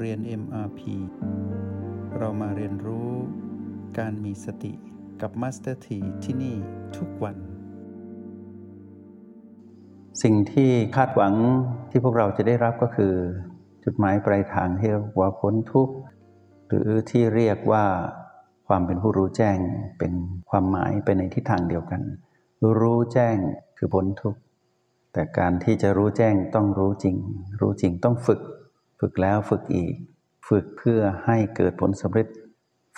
เรียน MRP เรามาเรียนรู้การมีสติกับ Master T ที่ที่นี่ทุกวัน สิ่งที่คาดหวังที่พวกเราจะได้รับก็คือ จุดหมายปลายทางที่เรียกว่าพ้นทุกข์ หรือที่เรียกว่าความเป็นผู้รู้แจ้งเป็นความหมายไปในทิศทางเดียวกัน รู้แจ้งคือพ้นทุกข์แต่การที่จะรู้แจ้งต้องรู้จริง รู้จริงต้องฝึก ฝึกแล้วฝึกอีก ฝึกเพื่อให้เกิดผลสำเร็จ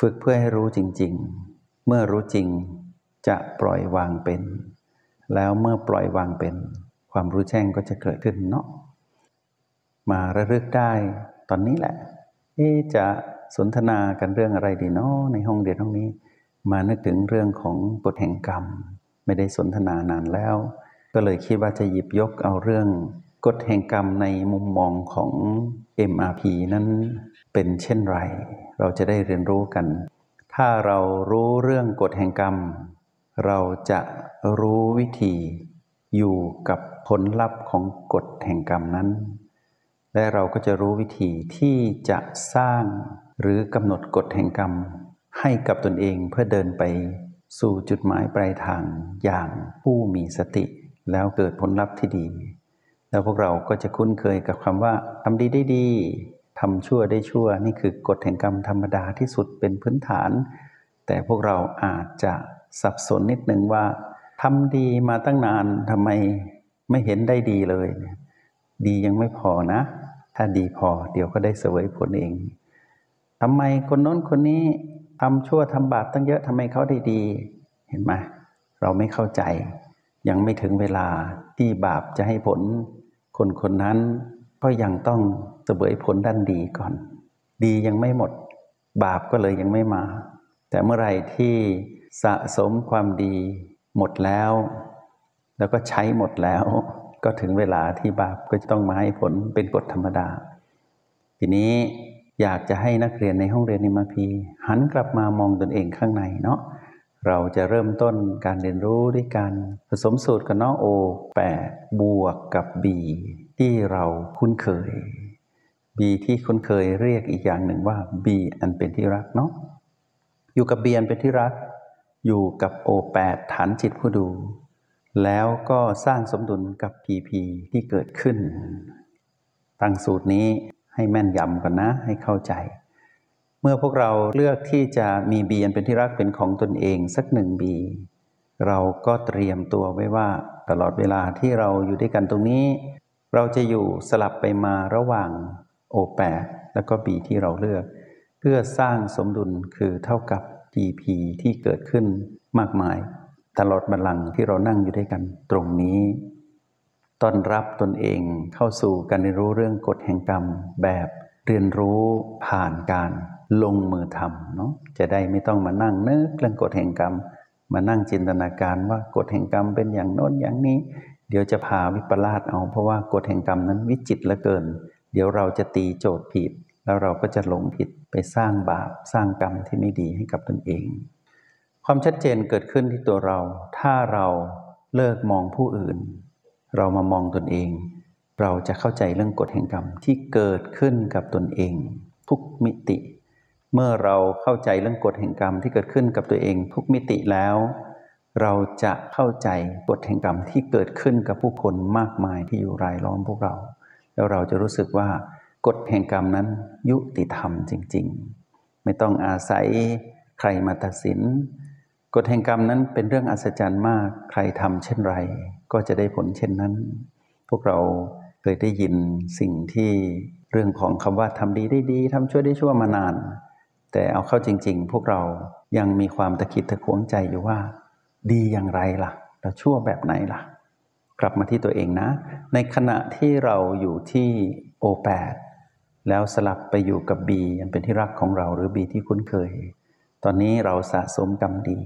ฝึกเพื่อให้รู้จริง ๆ เมื่อรู้จริงจะปล่อยวางเป็น แล้วเมื่อปล่อยวางเป็น ความรู้แจ้งก็จะเกิดขึ้นเนาะมาระลึกได้ตอนนี้แหละที่จะสนทนากันเรื่องอะไรดีเนาะในห้องเรียนห้องนี้ มานึกถึงเรื่องของกฎแห่งกรรม ไม่ได้สนทนานานแล้ว ก็เลยคิดว่าจะหยิบยกเอาเรื่อง กฎแห่งกรรมในมุมมองของ MRP นั้นเป็นเช่นไร เราจะได้เรียนรู้กัน ถ้าเรารู้เรื่องกฎแห่งกรรม เราจะรู้วิธีอยู่กับผลลัพธ์ของกฎแห่งกรรมนั้น และเราก็จะรู้วิธีที่จะสร้างหรือกำหนดกฎแห่งกรรม ให้กับตนเองเพื่อเดินไปสู่จุดหมายปลายทางอย่างผู้มีสติแล้วเกิดผลลัพธ์ที่ดี แล้วพวกเราก็จะคุ้นเคยกับคำว่าทำดีได้ดีทำชั่วได้ชั่ว นี่คือกฎแห่งกรรมธรรมดาที่สุดเป็นพื้นฐาน แต่พวกเราอาจจะสับสนนิดนึงว่าทำดีมาตั้งนานทำไมไม่เห็นได้ดีเลย ดียังไม่พอนะ ถ้าดีพอเดี๋ยวก็ได้เสวยผลเองทำไมคนโน้นคนนี้ทำชั่วทำบาปตั้งเยอะทำไมเขาได้ดี เห็นไหมเราไม่เข้าใจ ยังไม่ถึงเวลาที่บาปจะให้ผล คนคนนั้นก็ยังต้องเสวยผลด้านดีก่อน ดียังไม่หมด บาปก็เลยยังไม่มา แต่เมื่อไรที่สะสมความดีหมดแล้ว แล้วก็ใช้หมดแล้ว ก็ถึงเวลาที่บาปก็จะต้องมาให้ผลเป็นกฎธรรมดา ทีนี้อยากจะให้นักเรียนในห้องเรียนในมาพีหันกลับมามองตนเองข้างในเนาะ เราจะเริ่มต้นการเรียนรู้ด้วยการผสมสูตรกับน้องโอแปดบวกกับ b ที่เราคุ้นเคย b ที่คุ้นเคยเรียกอีกอย่างหนึ่งว่า b อันเป็นที่รักเนาะอยู่กับ b อันเป็นที่รัก อยู่กับโอแปดฐานจิตผู้ดู แล้วก็สร้างสมดุลกับ PP ที่เกิดขึ้น ตั้งสูตรนี้ให้แม่นยำก่อนนะให้เข้าใจ เมื่อพวกเราเลือกที่จะมีบีอันเป็นที่รักเป็นของตนเองสักหนึ่งบีเราก็เตรียมตัวไว้ว่าตลอดเวลาที่เราอยู่ด้วยกันตรงนี้ เราจะอยู่สลับไปมาระหว่างโอแปดแล้วก็บีที่เราเลือก เพื่อสร้างสมดุลคือเท่ากับ PP ที่เกิดขึ้นมากมาย ตลอดบัลลังก์ที่เรานั่งอยู่ด้วยกันตรงนี้ต้อนรับตนเองเข้าสู่การเรียนรู้เรื่องกฎแห่งกรรมแบบเรียนรู้ผ่านการ ลงมือทำเนาะจะได้ไม่ต้องมานั่งนึกเรื่องกฎแห่งกรรม มานั่งจินตนาการว่ากฎแห่งกรรมเป็นอย่างโน้นอย่างนี้ เดี๋ยวจะพาวิปลาสเอาเพราะว่ากฎแห่งกรรมนั้นวิจิตเหลือเกิน เดี๋ยวเราจะตีโจทย์ผิด แล้วเราก็จะหลงผิดไปสร้างบาปสร้างกรรมที่ไม่ดีให้กับตนเอง ความชัดเจนเกิดขึ้นที่ตัวเรา ถ้าเราเลิกมองผู้อื่น เรามามองตนเอง เราจะเข้าใจเรื่องกฎแห่งกรรมที่เกิดขึ้นกับตนเอง ทุกมิติ เมื่อเราเข้าใจเรื่องกฎแห่งกรรมที่เกิดขึ้นกับตัวเองทุกมิติแล้ว เราจะเข้าใจกฎแห่งกรรมที่เกิดขึ้นกับผู้คนมากมายที่อยู่รายล้อมพวกเรา แล้วเราจะรู้สึกว่ากฎแห่งกรรมนั้นยุติธรรมจริง ๆ ไม่ต้องอาศัยใครมาตัดสิน กฎแห่งกรรมนั้นเป็นเรื่องอัศจรรย์มากใครทำเช่นไร ก็จะได้ผลเช่นนั้น พวกเราเคยได้ยินสิ่งที่เรื่องของคำว่าทำดีได้ดีทำชั่วได้ชั่วมานาน แต่เอาเข้าจริง ๆ พวกเรายังมีความตะคิดตะขวงใจอยู่ว่า ดีอย่างไรล่ะ เราชั่วแบบไหนล่ะ กลับมาที่ตัวเองนะ ในขณะที่เราอยู่ที่โอแปดแล้วสลับไปอยู่กับบีอันเป็นที่รักของเราหรือบีที่คุ้นเคย ตอนนี้เราสะสมกรรมดี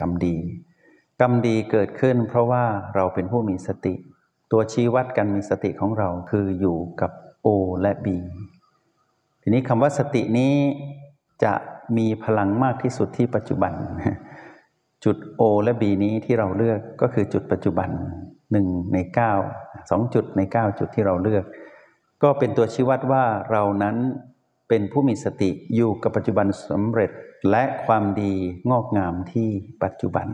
กรรมดี กรรมดีเกิดขึ้น เพราะว่าเราเป็นผู้มีสติ ตัวชี้วัดการมีสติของเราคืออยู่กับ O และ B ทีนี้คำว่าสตินี้ จะมีพลังมากที่สุดที่ปัจจุบัน จุด O และ B นี้ที่เราเลือกก็คือจุดปัจจุบันหนึ่งในเก้าสองจุดในเก้าจุดที่เราเลือก ก็เป็นตัวชี้วัดว่าเรานั้นเป็นผู้มีสติอยู่กับปัจจุบันสำเร็จและความดีงอกงามที่ปัจจุบัน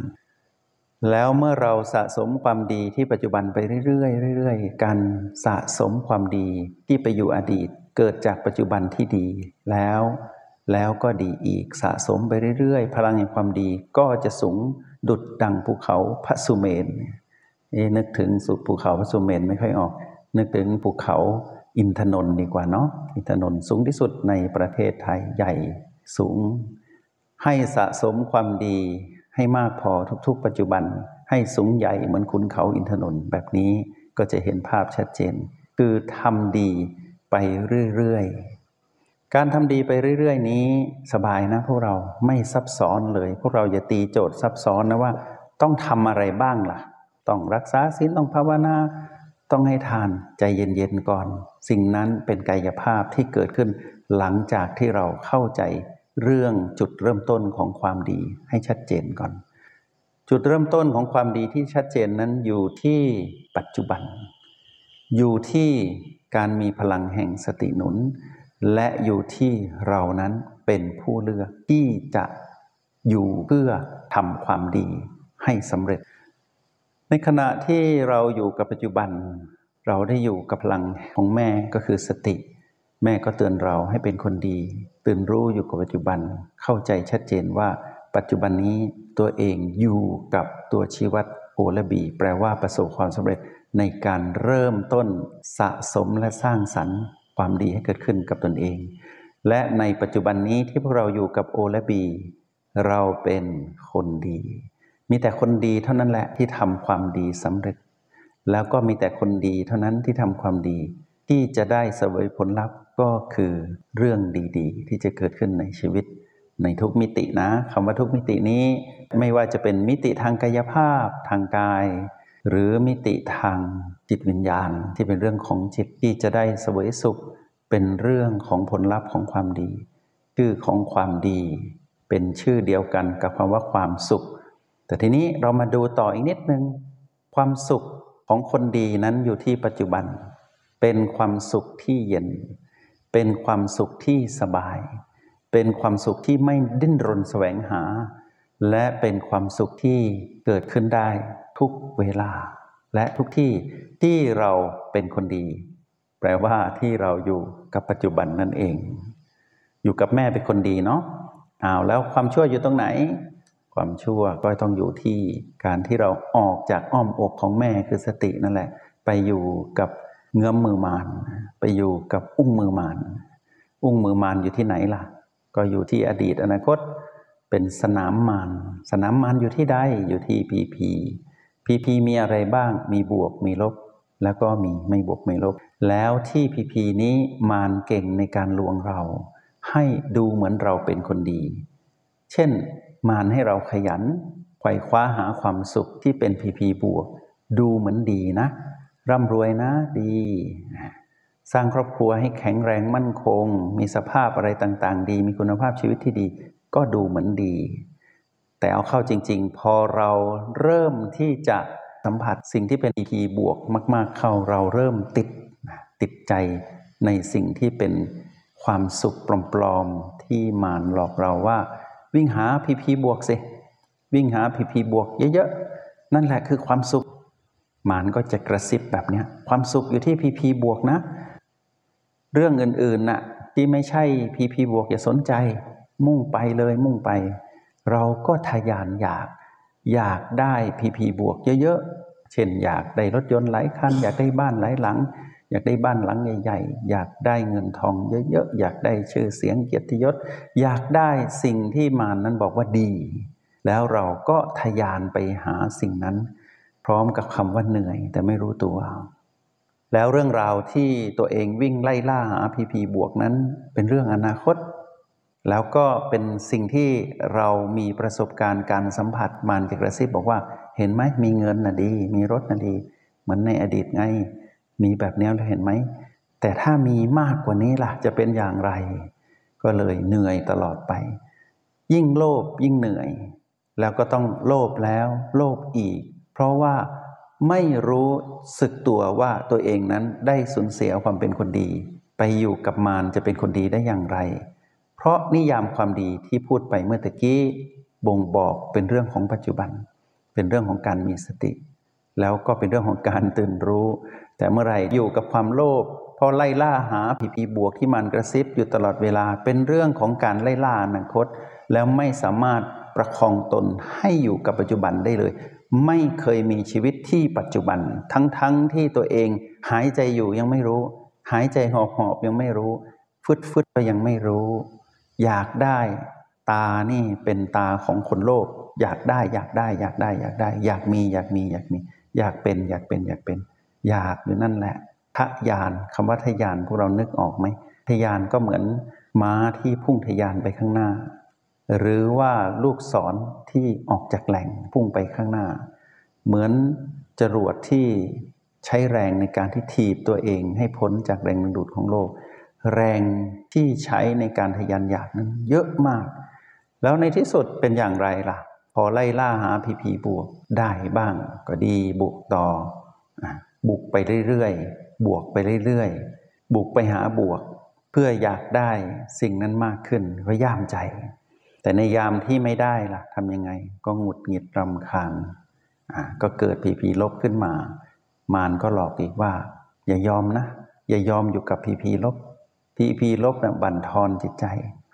แล้วเมื่อเราสะสมความดีที่ปัจจุบันไปเรื่อยๆเรื่อยๆการสะสมความดีที่ไปอยู่อดีต เกิดจากปัจจุบันที่ดีแล้ว แล้วก็ดีอีกสะสมไปเรื่อยๆ พลังแห่งความดีก็จะสูงดุดดังภูเขาพระสุเมนนึกถึงสุดภูเขาพระสุเมนไม่ค่อยออก นึกถึงภูเขาอินทนนท์ดีกว่าเนาะอินทนนท์สูงที่สุดในประเทศไทยใหญ่สูง ให้สะสมความดีให้มากพอทุกๆ ปัจจุบัน ให้สูงใหญ่เหมือนคุณเขาอินทนนท์แบบนี้ก็จะเห็นภาพชัดเจน คือทำดีไปเรื่อยๆ การทำดีไปเรื่อย ๆ นี้สบายนะพวกเราไม่ซับซ้อนเลย พวกเราอย่าตีโจทย์ซับซ้อนนะว่า ต้องทำอะไรบ้างล่ะ ต้องรักษาศีลต้องภาวนาต้องให้ทานใจเย็น ๆ ก่อน สิ่งนั้นเป็นกายภาพที่เกิดขึ้น หลังจากที่เราเข้าใจเรื่องจุดเริ่มต้นของความดีให้ชัดเจนก่อน จุดเริ่มต้นของความดีที่ชัดเจนนั้นอยู่ที่ปัจจุบัน อยู่ที่การมีพลังแห่งสติหนุน และอยู่ที่เรานั้นเป็นผู้เลือกที่จะอยู่เพื่อทำความดีให้สำเร็จ ในขณะที่เราอยู่กับปัจจุบัน เราได้อยู่กับพลังของแม่ก็คือสติ แม่ก็เตือนเราให้เป็นคนดี ตื่นรู้อยู่กับปัจจุบันเข้าใจชัดเจนว่า ปัจจุบันนี้ตัวเองอยู่กับตัวชีวัตโอและบี แปลว่าประสบความสำเร็จในการเริ่มต้นสะสมและสร้างสรรค์ ความดีให้เกิดขึ้นกับตนเอง และในปัจจุบันนี้ที่พวกเราอยู่กับโอและบี เราเป็นคนดี มีแต่คนดีเท่านั้นแหละที่ทำความดีสำเร็จ แล้วก็มีแต่คนดีเท่านั้นที่ทำความดี ที่จะได้สวยผลลัพธ์ก็คือเรื่องดีๆ ที่จะเกิดขึ้นในชีวิต ในทุกมิตินะคำว่าทุกมิตินี้ ไม่ว่าจะเป็นมิติทางกายภาพทางกาย หรือมิติทางจิตวิญญาณที่เป็นเรื่องของจิตที่จะได้สวยสุข เป็นเรื่องของผลลัพธ์ของความดี ชื่อของความดี เป็นชื่อเดียวกันกับคำว่าความสุข แต่ทีนี้เรามาดูต่ออีกนิดนึง ความสุขของคนดีนั้นอยู่ที่ปัจจุบัน เป็นความสุขที่เย็น เป็นความสุขที่สบาย เป็นความสุขที่ไม่ดิ้นรนแสวงหา และเป็นความสุขที่เกิดขึ้นได้ ทุกเวลา และทุกที่ที่เราเป็นคนดี แปลว่าที่เราอยู่กับปัจจุบันนั่นเอง อยู่กับแม่เป็นคนดีเนาะอ้าวแล้วความชั่วอยู่ตรงไหน ความชั่วก็ต้องอยู่ที่การที่เราออกจากอ้อมอกของแม่คือสตินั่นแหละ ไปอยู่กับเงื้อมมือมานไปอยู่กับอุ้งมือมานอุ้งมือมานอยู่ที่ไหนล่ะ ก็อยู่ที่อดีตอนาคตเป็นสนามมานสนามมานอยู่ที่ใดอยู่ที่พีพี พีพีมีอะไรบ้าง มีบวก มีลบ แล้วก็มีไม่บวกไม่ลบ แล้วที่พีพีนี้มานเก่งในการลวงเรา ให้ดูเหมือนเราเป็นคนดี เช่น มานให้เราขยันไขว่คว้าหาความสุขที่เป็นพีพีบวก ดูเหมือนดีนะ ร่ำรวยนะดี สร้างครอบครัวให้แข็งแรงมั่นคง มีสภาพอะไรต่างๆ ดี มีคุณภาพชีวิตที่ดี ก็ดูเหมือนดี แต่เอาเข้าจริง ๆ พอเราเริ่มที่จะสัมผัสสิ่งที่เป็นพีบวกมาก ๆ เข้าเราเริ่มติดติดใจในสิ่งที่เป็นความสุขปลอม ๆ ที่มานหลอกเราว่า วิ่งหาพีพีบวกสิ วิ่งหาพีพีบวกเยอะ ๆ นั่นแหละคือความสุข มานก็จะกระซิบแบบนี้ความสุขอยู่ที่พีพีบวกนะ เรื่องอื่นๆน่ะที่ไม่ใช่พีพีบวกอย่าสนใจ มุ่งไปเลยมุ่งไป เราก็ทยานอยากอยากได้พีพีบวกเยอะๆ เช่นอยากได้รถยนต์หลายคัน อยากได้บ้านหลายหลัง อยากได้บ้านหลังใหญ่ๆ อยากได้เงินทองเยอะๆ อยากได้ชื่อเสียงเกียรติยศ อยากได้สิ่งที่มานนั้นบอกว่าดี แล้วเราก็ทยานไปหาสิ่งนั้น พร้อมกับคำว่าเหนื่อยแต่ไม่รู้ตัว แล้วเรื่องราวที่ตัวเองวิ่งไล่ล่าหาพีพีบวกนั้น เป็นเรื่องอนาคต แล้วก็เป็นสิ่งที่เรามีประสบการณ์การสัมผัสมานจะกระซิบบอกว่า เห็นไหมมีเงินน่ะดี มีรถน่ะดี เหมือนในอดีตไง มีแบบนี้เราเห็นไหม แต่ถ้ามีมากกว่านี้ล่ะ จะเป็นอย่างไร ก็เลยเหนื่อยตลอดไป ยิ่งโลภยิ่งเหนื่อย แล้วก็ต้องโลภแล้วโลภอีก เพราะว่าไม่รู้สึกตัวว่าตัวเองนั้นได้สูญเสียความเป็นคนดี ไปอยู่กับมารจะเป็นคนดีได้อย่างไร เพราะนิยามความดีที่พูดไปเมื่อตะกี้บ่งบอกเป็นเรื่องของปัจจุบัน เป็นเรื่องของการมีสติ แล้วก็เป็นเรื่องของการตื่นรู้ แต่เมื่อไหร่อยู่กับความโลภพอไล่ล่าหาผีผีบวกที่มันกระซิบอยู่ตลอดเวลาเป็นเรื่องของการไล่ล่าอนาคต แล้วไม่สามารถประคองตนให้อยู่กับปัจจุบันได้เลย ไม่เคยมีชีวิตที่ปัจจุบัน ทั้งๆทที่ตัวเองหายใจอยู่ยังไม่รู้ หายใจหอบหอบยังไม่รู้ ฟึดฟึดก็ยังไม่รู้ อยากได้ตานี่เป็นตาของคนโลภอยากได้อยากได้ อยากได้ อยากได้ อยากมี อยากมี อยากมี อยากเป็น อยากเป็น อยากเป็น อยากอยู่นั่นแหละทะยานคำว่าทะยานพวกเรานึกออกไหมทะยานก็เหมือนม้าที่พุ่งทะยานไปข้างหน้า หรือว่าลูกศรที่ออกจากแหล่งพุ่งไปข้างหน้า เหมือนจรวดที่ใช้แรงในการที่ถีบตัวเองให้พ้นจากแรงดึงดูดของโลก แรงที่ใช้ในการทะยานอยากนั้นเยอะมาก แล้วในที่สุดเป็นอย่างไรล่ะ พอไล่ล่าหาพีพีบวกได้บ้างก็ดีบุกต่อ บุกไปเรื่อยๆ บวกไปเรื่อยๆ บุกไปหาบวก เพื่ออยากได้สิ่งนั้นมากขึ้นก็ย่ามใจ แต่ในยามที่ไม่ได้ล่ะทำยังไงก็หงุดหงิดรำคาญก็เกิดผีผีลบขึ้นมา มารก็หลอกอีกว่า อย่ายอมนะ อย่ายอมอยู่กับผีผีลบ ผีผีลบนะ่ะบั่นทอนจิตใจ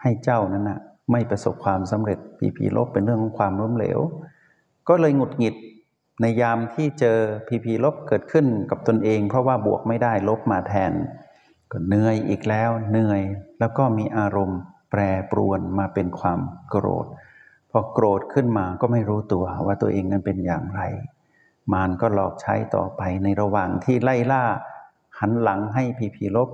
ให้เจ้านั้นนะ่ะไม่ประสบความสำเร็จผีผีลบเป็นเรื่องของความล้มเหลว ก็เลยหงุดหงิดในยามที่เจอพีพีลบเกิดขึ้นกับตนเอง เพราะว่าบวกไม่ได้ลบมาแทน ก็เหนื่อยอีกแล้วเหนื่อย แล้วก็มีอารมณ์แปรปรวนมาเป็นความโกรธ พอโกรธขึ้นมาก็ไม่รู้ตัวว่าตัวเองนั้นเป็นอย่างไร มารก็หลอกใช้ต่อไปในระหว่างที่ไล่ล่าหันหลังให้พีพีลบ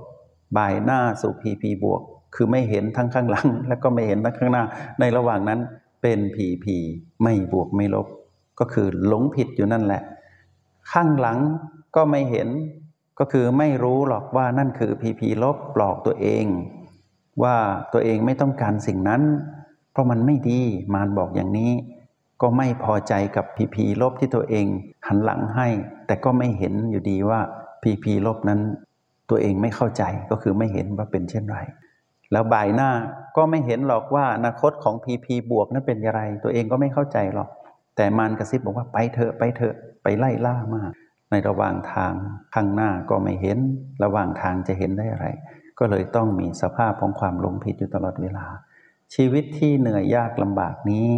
บ่ายหน้าสู่พีพีบวก คือไม่เห็นทั้งข้างหลัง แล้วก็ไม่เห็นทั้งข้างหน้า ในระหว่างนั้นเป็นพีพีไม่บวกไม่ลบ ก็คือหลงผิดอยู่นั่นแหละ ข้างหลังก็ไม่เห็น ก็คือไม่รู้หรอกว่านั่นคือพีพีลบหลอกตัวเอง ว่าตัวเองไม่ต้องการสิ่งนั้น เพราะมันไม่ดีมารบอกอย่างนี้ ก็ไม่พอใจกับพีพีลบที่ตัวเองหันหลังให้ แต่ก็ไม่เห็นอยู่ดีว่าพีพีลบนั้น ตัวเองไม่เข้าใจก็คือไม่เห็นว่าเป็นเช่นไร แล้วบ่ายหน้าก็ไม่เห็นหรอกว่าอนาคตของพีพีบวกนั้นเป็นอย่างไร ตัวเองก็ไม่เข้าใจหรอก แต่มารกระซิบบอกว่าไปเถอะไปเถอะไปไล่ล่ามา ในระหว่างทางข้างหน้าก็ไม่เห็น ระหว่างทางจะเห็นได้อะไร ก็เลยต้องมีสภาพของความหลงผิดอยู่ตลอดเวลา ชีวิตที่เหนื่อยยากลำบากนี้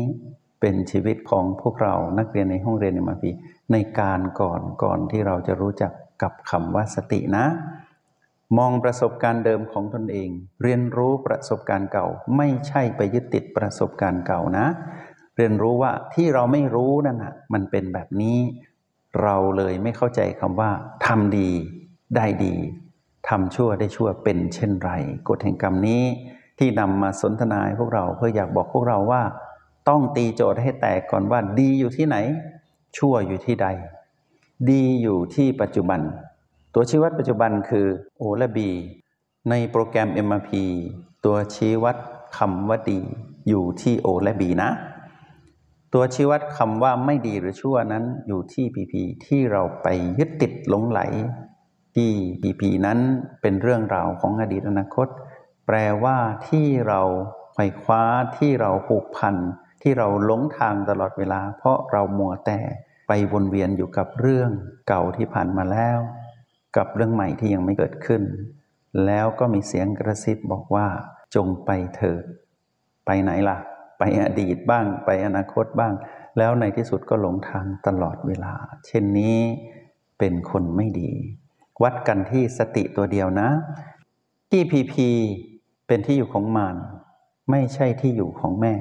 เป็นชีวิตของพวกเรานักเรียนในห้องเรียนในมาพีในการก่อนก่อนที่เราจะรู้จักกับคำว่าสตินะ มองประสบการณ์เดิมของตนเอง เรียนรู้ประสบการณ์เก่า ไม่ใช่ไปยึดติดประสบการณ์เก่านะ เรียนรู้ว่าที่เราไม่รู้นั่นนะมันเป็นแบบนี้ เราเลยไม่เข้าใจคำว่าทำดีได้ดีทำชั่วได้ชั่วเป็นเช่นไรกฎแห่งกรรมนี้ที่นำมาสนทนาพวกเราเพื่ออยากบอกพวกเราว่า ต้องตีโจทย์ให้แตกก่อนว่าดีอยู่ที่ไหน ชั่วอยู่ที่ใด ดีอยู่ที่ปัจจุบัน ตัวชี้วัดปัจจุบันคือโอและบีในโปรแกรม MRP ตัวชี้วัดคำว่าดีอยู่ที่โอและบีนะ ตัวชี้วัดคำว่าไม่ดีหรือชั่วนั้นอยู่ที่พีพีที่เราไปยึดติดหลงไหล ที่พีพีนั้นเป็นเรื่องราวของอดีตอนาคต แปลว่าที่เราไขว่คว้าที่เราผูกพันที่เราหลงทางตลอดเวลา เพราะเรามัวแต่ไปวนเวียนอยู่กับเรื่องเก่าที่ผ่านมาแล้ว กับเรื่องใหม่ที่ยังไม่เกิดขึ้น แล้วก็มีเสียงกระซิบบอกว่าจงไปเถิดไปไหนล่ะ ไปอดีตบ้าง ไปอนาคตบ้าง แล้วในที่สุดก็หลงทางตลอดเวลา เช่นนี้เป็นคนไม่ดี วัดกันที่สติตัวเดียวนะ ที่พีพีเป็นที่อยู่ของมารไม่ใช่ที่อยู่ของแม่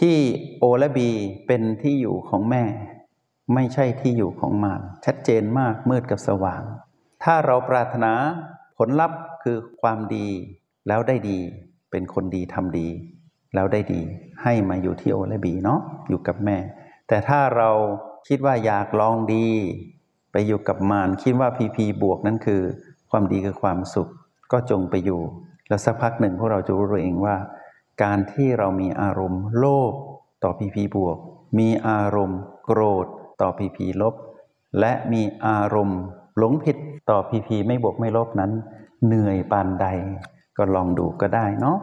ที่โอและบีเป็นที่อยู่ของแม่ ไม่ใช่ที่อยู่ของมารชัดเจนมากมืดกับสว่าง ถ้าเราปรารถนาผลลัพธ์คือความดีแล้วได้ดี เป็นคนดีทำดี แล้วได้ดี ให้มาอยู่ที่โอและบีเนาะอยู่กับแม่ แต่ถ้าเราคิดว่าอยากลองดี ไปอยู่กับมารคิดว่าพีพีบวกนั้นคือ ความดีคือความสุข ก็จงไปอยู่ แล้วสักพักหนึ่งพวกเราจะรู้เองว่า การที่เรามีอารมณ์โลภต่อพีพีบวก มีอารมณ์โกรธต่อพีพีลบ และมีอารมณ์หลงผิด ต่อพีพีไม่บวกไม่ลบนั้น เหนื่อยปานใด ก็ลองดูก็ได้เนาะ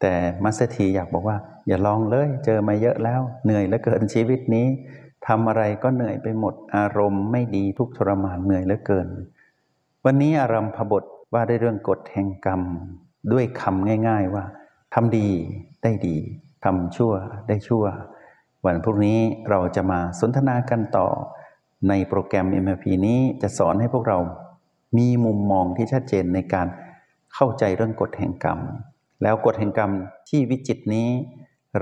แต่มัสถีอยากบอกว่า อย่าลองเลยเจอมาเยอะแล้ว เหนื่อยแล้วเกินชีวิตนี้ทำอะไรก็เหนื่อยไปหมดอารมณ์ไม่ดีทุกทรมานเหนื่อยเหลือเกิน วันนี้อารัมพบทว่าได้เรื่องกฎแห่งกรรม ด้วยคำง่าย ๆว่าทำดีได้ดีทำชั่วได้ชั่ว วันพรุ่งนี้เราจะมาสนทนากันต่อ ในโปรแกรม MLP นี้จะสอนให้พวกเรา มีมุมมองที่ชัดเจนในการเข้าใจเรื่องกฎแห่งกรรม แล้วกฎแห่งกรรมที่วิจิตนี้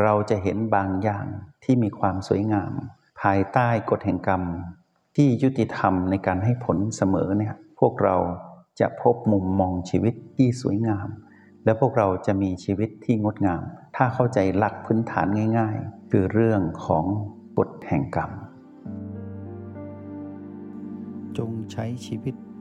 เราจะเห็นบางอย่างที่มีความสวยงาม ภายใต้กฎแห่งกรรม ที่ยุติธรรมในการให้ผลเสมอเนี่ยพวกเราจะพบมุมมองชีวิตที่สวยงาม และพวกเราจะมีชีวิตที่งดงาม ถ้าเข้าใจหลักพื้นฐานง่าย ๆ คือเรื่องของกฎแห่งกรรม จงใช้ชีวิต